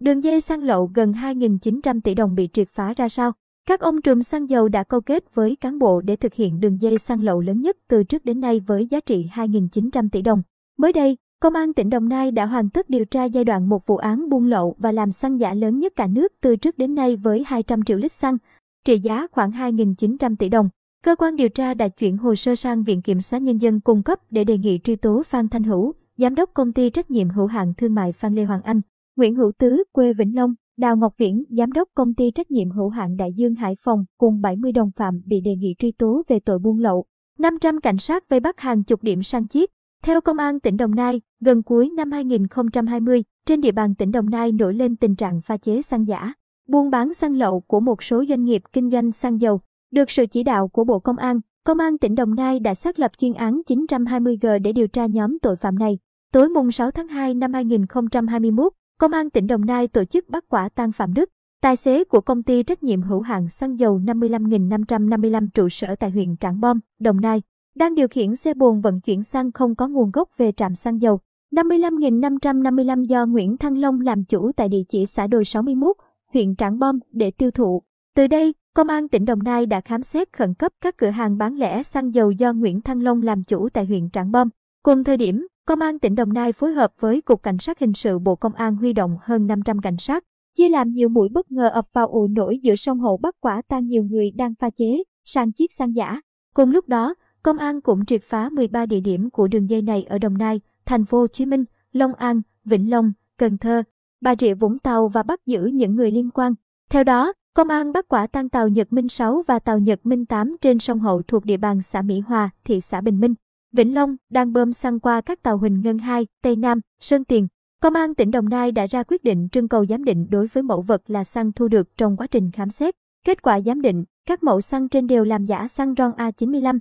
Đường dây xăng lậu gần 2.900 tỷ đồng bị triệt phá ra sao? Các ông trùm xăng dầu đã câu kết với cán bộ để thực hiện đường dây xăng lậu lớn nhất từ trước đến nay với giá trị 2.900 tỷ đồng. Mới đây, Công an tỉnh Đồng Nai đã hoàn tất điều tra giai đoạn một vụ án buôn lậu và làm xăng giả lớn nhất cả nước từ trước đến nay với 200 triệu lít xăng, trị giá khoảng 2.900 tỷ đồng. Cơ quan điều tra đã chuyển hồ sơ sang Viện Kiểm soát Nhân dân cung cấp để đề nghị truy tố Phan Thanh Hữu, Giám đốc công ty trách nhiệm hữu hạn thương mại Phan Lê Hoàng Anh, Nguyễn Hữu Tứ, quê Vĩnh Long, Đào Ngọc Viễn, Giám đốc công ty trách nhiệm hữu hạn Đại Dương Hải Phòng cùng 70 đồng phạm bị đề nghị truy tố về tội buôn lậu. 500 cảnh sát vây bắt hàng chục điểm sang chiết. Theo Công an tỉnh Đồng Nai, gần cuối năm 2020, trên địa bàn tỉnh Đồng Nai nổi lên tình trạng pha chế xăng giả, buôn bán xăng lậu của một số doanh nghiệp kinh doanh xăng dầu. Được sự chỉ đạo của Bộ Công an, Công an tỉnh Đồng Nai đã xác lập chuyên án 920G để điều tra nhóm tội phạm này. Tối mùng 6 tháng 2 năm 2021, Công an tỉnh Đồng Nai tổ chức bắt quả tang Phạm Đức, tài xế của công ty trách nhiệm hữu hạn xăng dầu 55.555 trụ sở tại huyện Trảng Bom, Đồng Nai, đang điều khiển xe bồn vận chuyển xăng không có nguồn gốc về trạm xăng dầu 55.555 do Nguyễn Thăng Long làm chủ tại địa chỉ xã Đồi 61, huyện Trảng Bom để tiêu thụ. Từ đây, Công an tỉnh Đồng Nai đã khám xét khẩn cấp các cửa hàng bán lẻ xăng dầu do Nguyễn Thăng Long làm chủ tại huyện Trảng Bom. Cùng thời điểm, Công an tỉnh Đồng Nai phối hợp với Cục Cảnh sát Hình sự Bộ Công an huy động hơn 500 cảnh sát, chia làm nhiều mũi bất ngờ ập vào ụ nổi giữa sông Hậu bắt quả tang nhiều người đang pha chế, sang chiếc xăng giả. Cùng lúc đó, công an cũng triệt phá 13 địa điểm của đường dây này ở Đồng Nai, Thành phố Hồ Chí Minh, Long An, Vĩnh Long, Cần Thơ, Bà Rịa Vũng Tàu và bắt giữ những người liên quan. Theo đó, công an bắt quả tang tàu Nhật Minh 6 và tàu Nhật Minh 8 trên sông Hậu thuộc địa bàn xã Mỹ Hòa, thị xã Bình Minh. Vĩnh Long đang bơm xăng qua các tàu Huỳnh Ngân 2, Tây Nam, Sơn Tiền. Công an tỉnh Đồng Nai đã ra quyết định trưng cầu giám định đối với mẫu vật là xăng thu được trong quá trình khám xét. Kết quả giám định, các mẫu xăng trên đều làm giả xăng RON A95.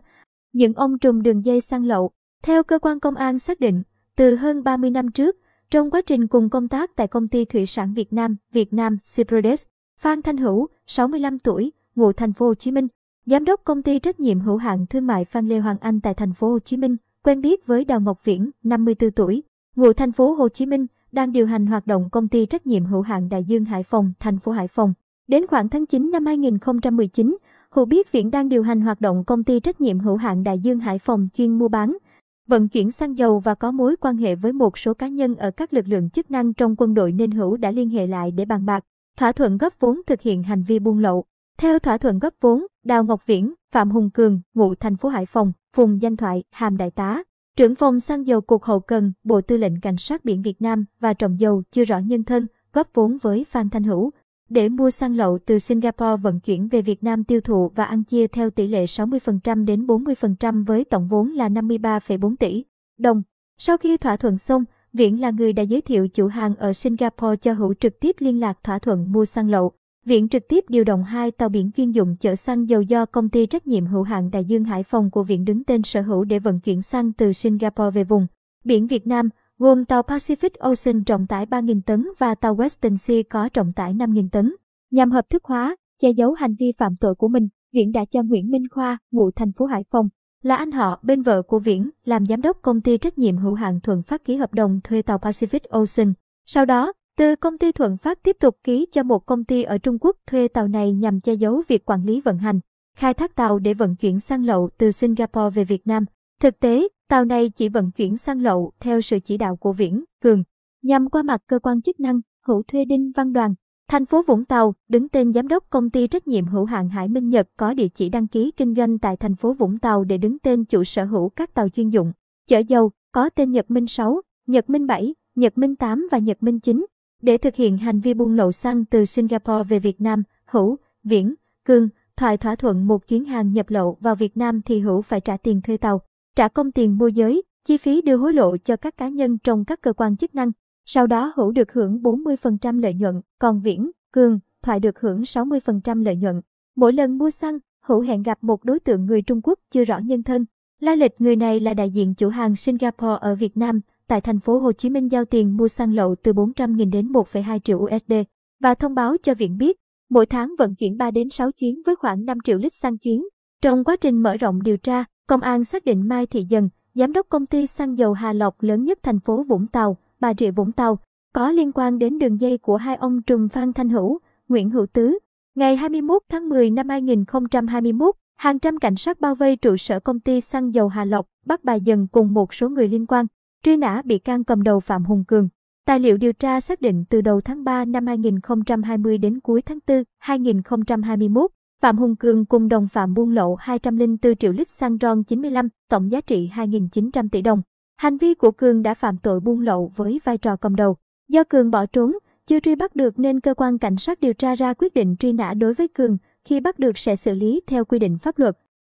Những ông trùm đường dây xăng lậu. Theo cơ quan công an xác định, từ hơn 30 năm trước, trong quá trình cùng công tác tại công ty thủy sản Việt Nam, Việt Nam Cyprodes, Phan Thanh Hữu, 65 tuổi, ngụ thành phố Hồ Chí Minh, Giám đốc công ty trách nhiệm hữu hạn thương mại Phan Lê Hoàng Anh tại thành phố Hồ Chí Minh, quen biết với Đào Ngọc Viễn, 54 tuổi, ngụ thành phố Hồ Chí Minh, đang điều hành hoạt động công ty trách nhiệm hữu hạn Đại Dương Hải Phòng, thành phố Hải Phòng. Đến khoảng tháng 9 năm 2019, Hữu biết Viễn đang điều hành hoạt động công ty trách nhiệm hữu hạn Đại Dương Hải Phòng chuyên mua bán, vận chuyển xăng dầu và có mối quan hệ với một số cá nhân ở các lực lượng chức năng trong quân đội nên Hữu đã liên hệ lại để bàn bạc, thỏa thuận góp vốn thực hiện hành vi buôn lậu. Theo thỏa thuận góp vốn, Đào Ngọc Viễn, Phạm Hùng Cường, ngụ thành phố Hải Phòng, Phùng Danh Thoại, hàm đại tá, trưởng phòng xăng dầu cục hậu cần, Bộ Tư lệnh Cảnh sát biển Việt Nam và trọng dầu chưa rõ nhân thân, góp vốn với Phan Thanh Hữu để mua xăng lậu từ Singapore vận chuyển về Việt Nam tiêu thụ và ăn chia theo tỷ lệ 60% đến 40% với tổng vốn là 53,4 tỷ đồng. Sau khi thỏa thuận xong, Viễn là người đã giới thiệu chủ hàng ở Singapore cho Hữu trực tiếp liên lạc thỏa thuận mua xăng lậu. Viện trực tiếp điều động hai tàu biển chuyên dụng chở xăng dầu do công ty trách nhiệm hữu hạn Đại Dương Hải Phòng của viện đứng tên sở hữu để vận chuyển xăng từ Singapore về vùng biển Việt Nam, gồm tàu Pacific Ocean trọng tải 3.000 tấn và tàu Western Sea có trọng tải 5.000 tấn. Nhằm hợp thức hóa, che giấu hành vi phạm tội của mình, Viện đã cho Nguyễn Minh Khoa, ngụ thành phố Hải Phòng, là anh họ bên vợ của Viễn, làm giám đốc công ty trách nhiệm hữu hạn Thuận Phát ký hợp đồng thuê tàu Pacific Ocean. Sau đó, từ công ty Thuận Phát tiếp tục ký cho một công ty ở Trung Quốc thuê tàu này nhằm che giấu việc quản lý vận hành, khai thác tàu để vận chuyển xăng lậu từ Singapore về Việt Nam. Thực tế, tàu này chỉ vận chuyển xăng lậu theo sự chỉ đạo của Viễn, Cường, nhằm qua mặt cơ quan chức năng, hữu thuê Đinh Văn Đoàn. Thành phố Vũng Tàu, đứng tên giám đốc công ty trách nhiệm hữu hạn Hải Minh Nhật có địa chỉ đăng ký kinh doanh tại thành phố Vũng Tàu để đứng tên chủ sở hữu các tàu chuyên dụng, chở dầu, có tên Nhật Minh 6, Nhật Minh 7, Nhật Minh 8 và Nhật Minh 9. Để thực hiện hành vi buôn lậu xăng từ Singapore về Việt Nam, Hữu, Viễn, Cương, Thoại thỏa thuận một chuyến hàng nhập lậu vào Việt Nam thì Hữu phải trả tiền thuê tàu, trả công tiền môi giới, chi phí đưa hối lộ cho các cá nhân trong các cơ quan chức năng. Sau đó Hữu được hưởng 40% lợi nhuận, còn Viễn, Cương, Thoại được hưởng 60% lợi nhuận. Mỗi lần mua xăng, Hữu hẹn gặp một đối tượng người Trung Quốc chưa rõ nhân thân. Lai lịch người này là đại diện chủ hàng Singapore ở Việt Nam, tại thành phố Hồ Chí Minh giao tiền mua xăng lậu từ 400.000 đến 1,2 triệu USD và thông báo cho viện biết, mỗi tháng vận chuyển 3 đến 6 chuyến với khoảng 5 triệu lít xăng chuyến. Trong quá trình mở rộng điều tra, công an xác định Mai Thị Dần, giám đốc công ty xăng dầu Hà Lộc lớn nhất thành phố Vũng Tàu, Bà Rịa Vũng Tàu, có liên quan đến đường dây của hai ông Trùng Phan Thanh Hữu, Nguyễn Hữu Tứ. Ngày 21 tháng 10 năm 2021, hàng trăm cảnh sát bao vây trụ sở công ty xăng dầu Hà Lộc, bắt bà Dần cùng một số người liên quan. Truy nã bị can cầm đầu Phạm Hùng Cường. Tài liệu điều tra xác định từ đầu tháng 3 năm 2020 đến cuối tháng 4 2021, Phạm Hùng Cường cùng đồng phạm buôn lậu 204 triệu lít xăng RON 95, tổng giá trị 2.900 tỷ đồng. Hành vi của Cường đã phạm tội buôn lậu với vai trò cầm đầu. Do Cường bỏ trốn, chưa truy bắt được nên cơ quan cảnh sát điều tra ra quyết định truy nã đối với Cường, khi bắt được sẽ xử lý theo quy định pháp luật.